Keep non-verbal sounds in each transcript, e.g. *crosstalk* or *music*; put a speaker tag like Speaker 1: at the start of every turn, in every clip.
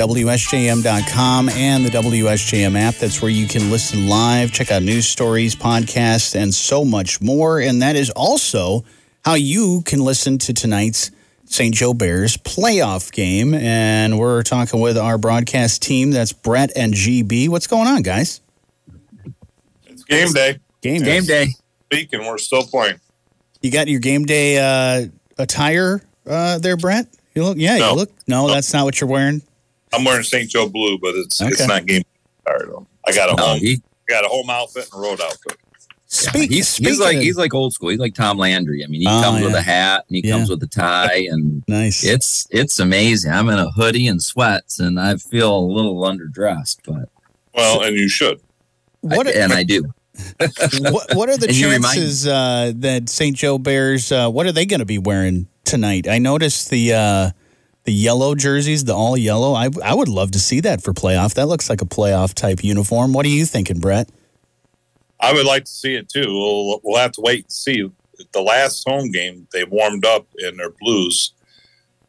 Speaker 1: WSJM.com and the WSJM app. That's where you can listen live, check out news stories, podcasts, and so much more. And that is also how you can listen to tonight's St. Joe Bears playoff game. And we're talking with our broadcast team. That's Bret and GB. What's going on, guys?
Speaker 2: It's game day.
Speaker 1: Game
Speaker 3: Game day.
Speaker 2: Week and we're still playing.
Speaker 1: You got your game day uh, attire uh, there, Bret? You look, yeah,
Speaker 2: No.
Speaker 1: you look. No, that's not what you're wearing.
Speaker 2: I'm wearing St. Joe blue, but it's
Speaker 1: Okay.
Speaker 2: it's not game day. I got a
Speaker 3: No,
Speaker 2: home
Speaker 3: he,
Speaker 2: I got a home outfit and a road outfit.
Speaker 3: yeah,
Speaker 1: Speak,
Speaker 3: he's,
Speaker 1: speaking
Speaker 3: he's like he's like old school. He's like Tom Landry. I mean, he
Speaker 1: Oh,
Speaker 3: comes with a hat and he
Speaker 1: Yeah.
Speaker 3: comes with a tie, and
Speaker 1: nice.
Speaker 3: it's it's amazing. I'm in a hoodie and sweats, and I feel a little underdressed, but
Speaker 2: Well, and you should.
Speaker 1: what,
Speaker 3: I, and I do. *laughs*
Speaker 1: what what are the
Speaker 3: And
Speaker 1: chances uh, that St. Joe Bears? Uh, what are they going to be wearing tonight? I noticed the uh, the yellow jerseys, the all yellow. I I would love to see that for playoff. That looks like a playoff type uniform. What are you thinking, Bret?
Speaker 2: I would like to see it too. We'll, we'll have to wait and see. The last home game, they warmed up in their blues,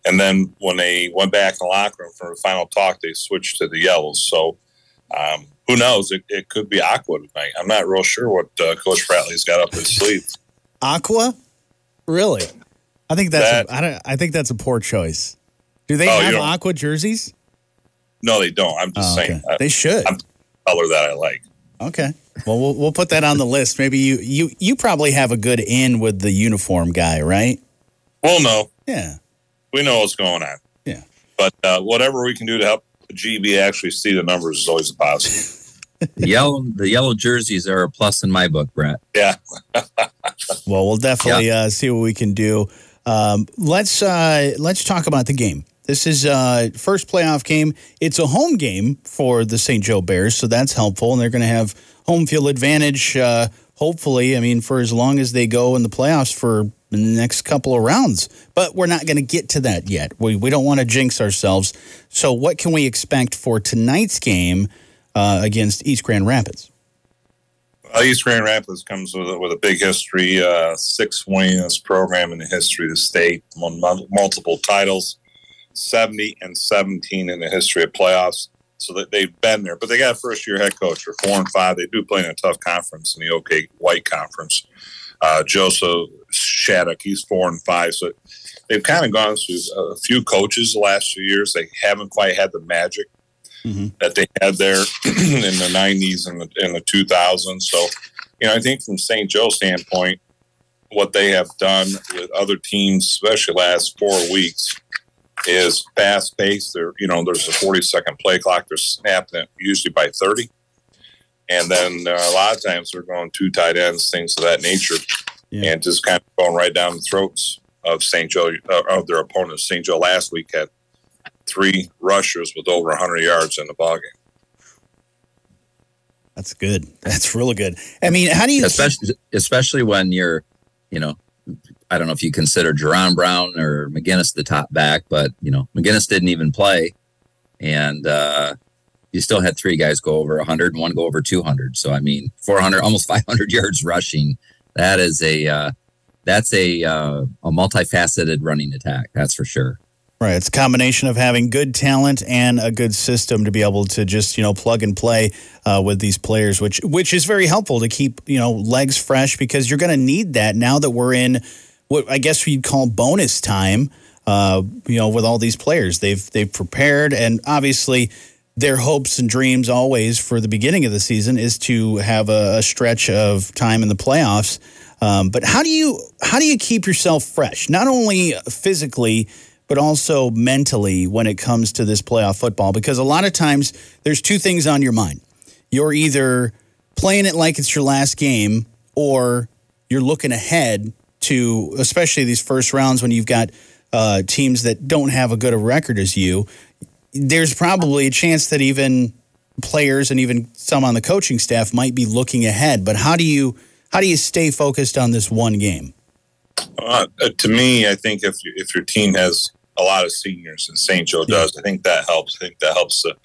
Speaker 2: and then when they went back in the locker room for the final talk, they switched to the yellows. So um, who knows? It, it could be aqua tonight. I'm not real sure what uh, Coach Bradley's got up his *laughs* sleeve.
Speaker 1: Aqua, really? I think that's
Speaker 2: That-
Speaker 1: a, I, don't, I think that's a poor choice. Do they
Speaker 2: Oh,
Speaker 1: have aqua jerseys?
Speaker 2: No, they don't. I'm just
Speaker 1: Oh, okay.
Speaker 2: saying.
Speaker 1: They should.
Speaker 2: I'm- color that I like.
Speaker 1: Okay. Well, we'll we'll put that on the list. Maybe you you you probably have a good in with the uniform guy, right?
Speaker 2: Well, no,
Speaker 1: Yeah.
Speaker 2: we know what's going on.
Speaker 1: Yeah.
Speaker 2: But uh, whatever we can do to help GB actually see the numbers is always a positive. *laughs*
Speaker 3: The yellow the yellow jerseys are a plus in my book, Bret.
Speaker 2: Yeah. *laughs*
Speaker 1: Well, we'll definitely uh, see what we can do. Um, let's uh, let's talk about the game. This is uh, first playoff game. It's a home game for the St. Joe Bears, so that's helpful, and they're going to have home field advantage. Uh, hopefully, I mean, for as long as they go in the playoffs for the next couple of rounds. But we're not going to get to that yet. We we don't want to jinx ourselves. So, what can we expect for tonight's game uh, against East Grand Rapids?
Speaker 2: East Grand Rapids comes with a, with a big history, uh, sixth winningest program in the history of the state, won multiple titles, 70 and 17 in the history of playoffs. So that they've been there, but they got a first year head coach. They're four and five. They do play in a tough conference in the OK White Conference. Uh, Joseph Shattuck, he's four and five. So they've kind of gone through a few coaches the last few years. They haven't quite had the magic
Speaker 1: Mhm.
Speaker 2: that they had there *clears throat* in the 90s and the, and the 2000s. So, you know, I think from St. Joe's standpoint, what they have done with other teams, especially last four weeks, is fast paced. There, you know, there's a 40 second play clock. They're snapping it usually by 30. And then uh, a lot of times they're going two tight ends, things of that nature,
Speaker 1: Yeah.
Speaker 2: and just kind of going right down the throats of St. Joe, uh, of their opponents. St. Joe last week had three rushers with over 100 yards in the ballgame.
Speaker 1: That's good. That's really good. I mean, how do you
Speaker 3: especially especially when you're, you know, I don't know if you consider Jerron Brown or McGinnis the top back, but you know, McGinnis didn't even play, and uh, you still had three guys go over 100 and one go over 200. So I mean, 400, almost 500 *laughs* yards rushing. That is a uh, that's a uh, a multifaceted running attack. That's for sure.
Speaker 1: Right. It's a combination of having good talent and a good system to be able to just, you know, plug and play uh, with these players, which which is very helpful to keep, you know, legs fresh because you're going to need that now that we're in what I guess we'd call bonus time, uh, you know, with all these players. They've they've prepared and obviously their hopes and dreams always for the beginning of the season is to have a, a stretch of time in the playoffs. Um, but how do you how do you keep yourself fresh? Not only physically, but also mentally when it comes to this playoff football. Because a lot of times there's two things on your mind. You're either playing it like it's your last game, or you're looking ahead to, especially these first rounds when you've got uh, teams that don't have a good a record as you. There's probably a chance that even players and even some on the coaching staff might be looking ahead. But how do you how do you stay focused on this one game?
Speaker 2: Uh, to me, I think if if your team has a lot of seniors, and St. Joe does, I think that helps. I think that helps the,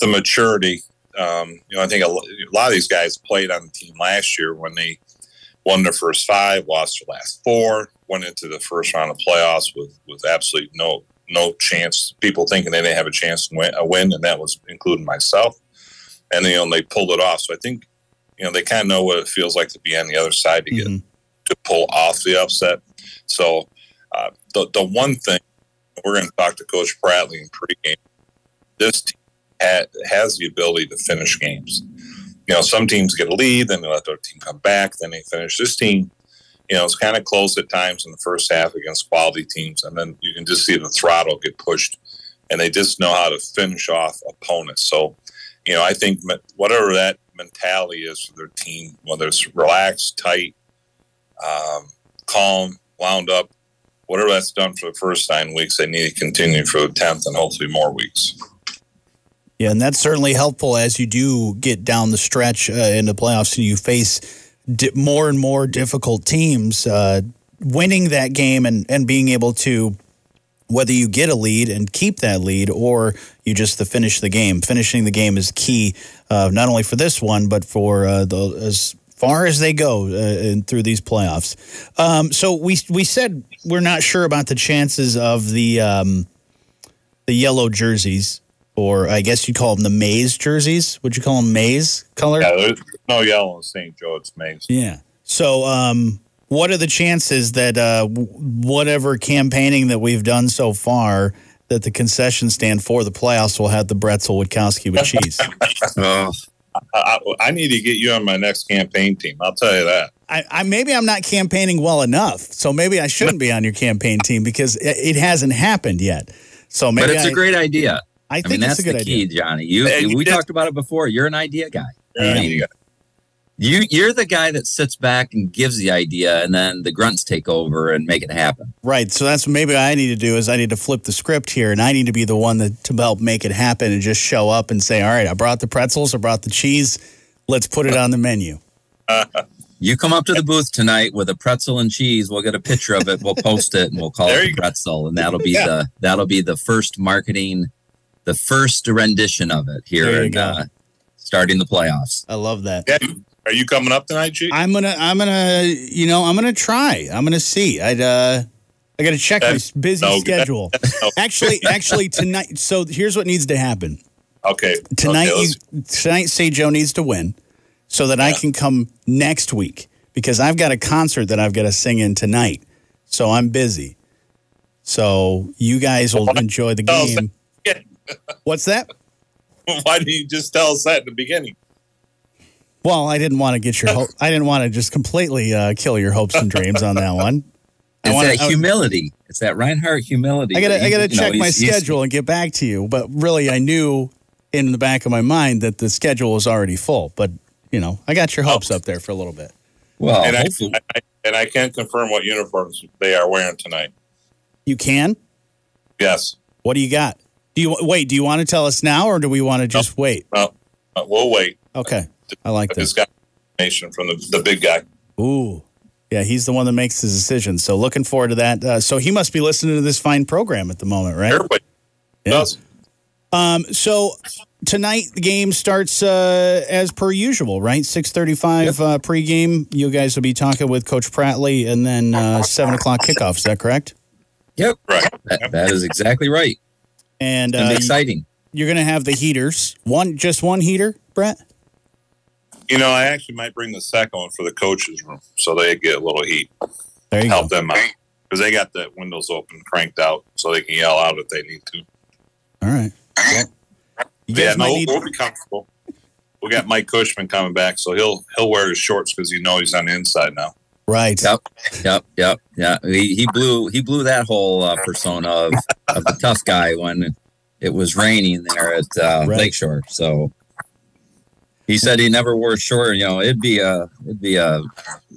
Speaker 2: the maturity. Um, you know, I think a, a lot of these guys played on the team last year when they won their first five, lost their last four, went into the first round of playoffs with with absolutely no no chance. People thinking they didn't have a chance to win, a win, and that was including myself. And you know they pulled it off. So I think you know they kind of know what it feels like to be on the other side to get
Speaker 1: Mhm.
Speaker 2: to pull off the upset. So uh, the the one thing we're going to talk to Coach Bradley in pregame. This team ha- has the ability to finish games. You know, some teams get a lead, then they let their team come back, then they finish. This team, you know, it's kind of close at times in the first half against quality teams, and then you can just see the throttle get pushed, and they just know how to finish off opponents. So, you know, I think whatever that mentality is for their team, whether it's relaxed, tight, um, calm, wound up, whatever that's done for the first nine weeks, they need to continue for the tenth and hopefully more weeks.
Speaker 1: Yeah, and that's certainly helpful as you do get down the stretch uh, in the playoffs and you face di- more and more difficult teams. Uh, winning that game and, and being able to, whether you get a lead and keep that lead or you just to finish the game. Finishing the game is key, uh, not only for this one, but for uh, the, as far as they go uh, through these playoffs. Um, so we we said we're not sure about the chances of the um, the yellow jerseys, or I guess you call them the maize jerseys. Would you call them maize color?
Speaker 2: Yeah, there's no yellow in St. Joe. It's Maize.
Speaker 1: Yeah. So, um, what are the chances that uh, whatever campaigning that we've done so far, that the concession stand for the playoffs will have the Bretzel Witkowski with cheese?
Speaker 3: Oh, *laughs*
Speaker 2: I, I, I need to get you on my next campaign team. I'll tell you that.
Speaker 1: I, I maybe I'm not campaigning well enough, so maybe I shouldn't be on your campaign team because it, it hasn't happened yet. So maybe
Speaker 3: but it's
Speaker 1: I,
Speaker 3: a great idea.
Speaker 1: I
Speaker 3: I
Speaker 1: think
Speaker 3: mean,
Speaker 1: it's
Speaker 3: that's
Speaker 1: a good
Speaker 3: the
Speaker 1: idea.
Speaker 3: key, Jonny. You,
Speaker 2: Hey, you
Speaker 3: we talked about it before. You're an idea guy.
Speaker 2: Yeah,
Speaker 1: Yeah.
Speaker 2: you got-
Speaker 3: You, you're the guy that sits back and gives the idea, and then the grunts take over and make it happen.
Speaker 1: Right. So that's what maybe I need to do is I need to flip the script here, and I need to be the one that to help make it happen and just show up and say, "All right, I brought the pretzels, I brought the cheese. Let's put it on the menu." *laughs*
Speaker 3: You come up to the booth tonight with a pretzel and cheese. We'll get a picture of it. We'll post it, and we'll call
Speaker 2: There
Speaker 3: it
Speaker 2: you
Speaker 3: the
Speaker 2: go.
Speaker 3: pretzel, and *laughs* that'll be
Speaker 1: Yeah.
Speaker 3: the that'll be the first marketing, the first rendition of it here,
Speaker 1: you
Speaker 3: and uh, starting the playoffs.
Speaker 1: I love that.
Speaker 2: Yeah, are you coming up tonight, Chief?
Speaker 1: I'm gonna, I'm gonna, you know, I'm gonna try. I'm gonna see. I'd, uh, I got to check my busy
Speaker 2: no,
Speaker 1: schedule.
Speaker 2: No.
Speaker 1: Actually, *laughs* actually tonight. So here's what needs to happen
Speaker 2: Okay.
Speaker 1: tonight.
Speaker 2: Okay,
Speaker 1: you,
Speaker 2: let's-
Speaker 1: tonight, St. Joe needs to win, so that I can come next week because I've got a concert that I've got to sing in tonight. So I'm busy. So you guys will enjoy the game. What's that? *laughs*
Speaker 2: Why didn't you just tell us that in the beginning?
Speaker 1: Well, I didn't want to get your. Ho- I didn't want to just completely uh, kill your hopes and dreams on that one.
Speaker 3: It's
Speaker 1: wanna-
Speaker 3: that humility. It's that Reinhardt humility.
Speaker 1: I gotta,
Speaker 3: that
Speaker 1: I gotta
Speaker 3: you know,
Speaker 1: check my
Speaker 3: he's- he's-
Speaker 1: schedule and get back to you. But really, I knew in the back of my mind that the schedule was already full. But you know, I got your hopes up there for a little bit.
Speaker 3: Well,
Speaker 2: and, I, I, and I can't confirm what uniforms they are wearing tonight.
Speaker 1: You can.
Speaker 2: Yes.
Speaker 1: What do you got? Do you wait? Do you want to tell us now, or do we want to just wait?
Speaker 2: Well, uh, we'll wait.
Speaker 1: Okay, I like
Speaker 2: I
Speaker 1: this.
Speaker 2: just got information from the, the big guy.
Speaker 1: Ooh, yeah, he's the one that makes the decisions. So looking forward to that. Uh, so he must be listening to this fine program at the moment, right?
Speaker 2: Everybody
Speaker 1: Yeah.
Speaker 2: does.
Speaker 1: Um, so tonight the game starts uh, as per usual, right? Six thirty-five uh, pregame. You guys will be talking with Coach Bradley, and then uh, seven o'clock kickoff. Is that correct?
Speaker 3: yep,
Speaker 2: Right.
Speaker 3: that, that is exactly right.
Speaker 1: And
Speaker 3: It's
Speaker 1: uh,
Speaker 3: exciting.
Speaker 1: you're going to have the heaters. One, just one heater, Bret.
Speaker 2: You know, I actually might bring the second one for the coaches' room so they get a little heat.
Speaker 1: There you
Speaker 2: Help
Speaker 1: go.
Speaker 2: them out. Because they got the windows open, cranked out, so they can yell out if they need to.
Speaker 1: All right. Well,
Speaker 2: yeah, no, we'll,
Speaker 1: need.
Speaker 2: we'll be comfortable. We got Mike Cushman coming back, so he'll he'll wear his shorts because you know he's on the inside now.
Speaker 1: Right.
Speaker 3: Yep, yep, yep, yeah. He, he blew he blew that whole uh, persona of, of the tough guy when it was raining there at uh,
Speaker 1: Right.
Speaker 3: Lakeshore. So he said he never wore short. You know, it'd be a it'd be a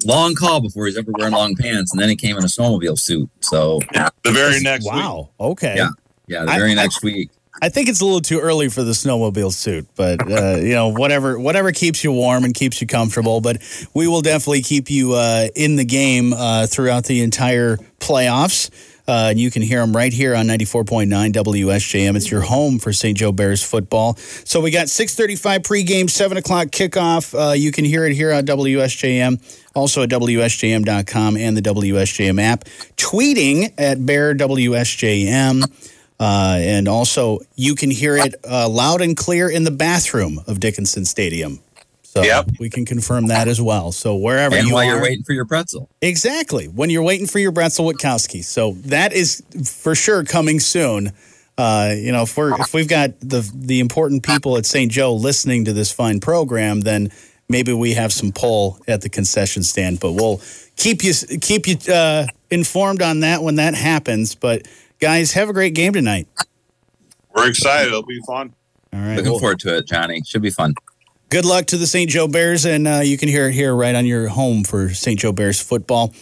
Speaker 3: long call before he's ever wearing long pants, and then he came in a snowmobile suit. So
Speaker 2: The very next week,
Speaker 1: Wow. Okay.
Speaker 3: Yeah. yeah, the very
Speaker 1: I-
Speaker 3: next week.
Speaker 1: I think it's a little too early for the snowmobile suit, but uh, you know, whatever whatever keeps you warm and keeps you comfortable. But we will definitely keep you uh, in the game uh, throughout the entire playoffs. Uh, and you can hear them right here on 94.9 WSJM. It's your home for St. Joe Bears football. So we got 635 pregame, 7 o'clock kickoff. Uh, you can hear it here on WSJM, also at WSJM.com and the WSJM app. Tweeting at Bear WSJM. Uh, and also, you can hear it uh, loud and clear in the bathroom of Dickinson Stadium. So
Speaker 2: Yep.
Speaker 1: we can confirm that as well. So wherever
Speaker 3: And
Speaker 1: you
Speaker 3: while
Speaker 1: are,
Speaker 3: you're waiting for your pretzel.
Speaker 1: exactly when you're waiting for your Bretzel Witkowski. So that is for sure coming soon. Uh, you know, if we're if we've got the the important people at St. Joe listening to this fine program, then maybe we have some pull at the concession stand. But we'll keep you keep you uh, informed on that when that happens. But guys, have a great game tonight.
Speaker 2: We're excited. It'll be fun.
Speaker 1: All right.
Speaker 3: Looking
Speaker 1: well-
Speaker 3: forward to it, Jonny. Should be fun.
Speaker 1: good luck to the St. Joe Bears, and uh, you can hear it here right on your home for St. Joe Bears football.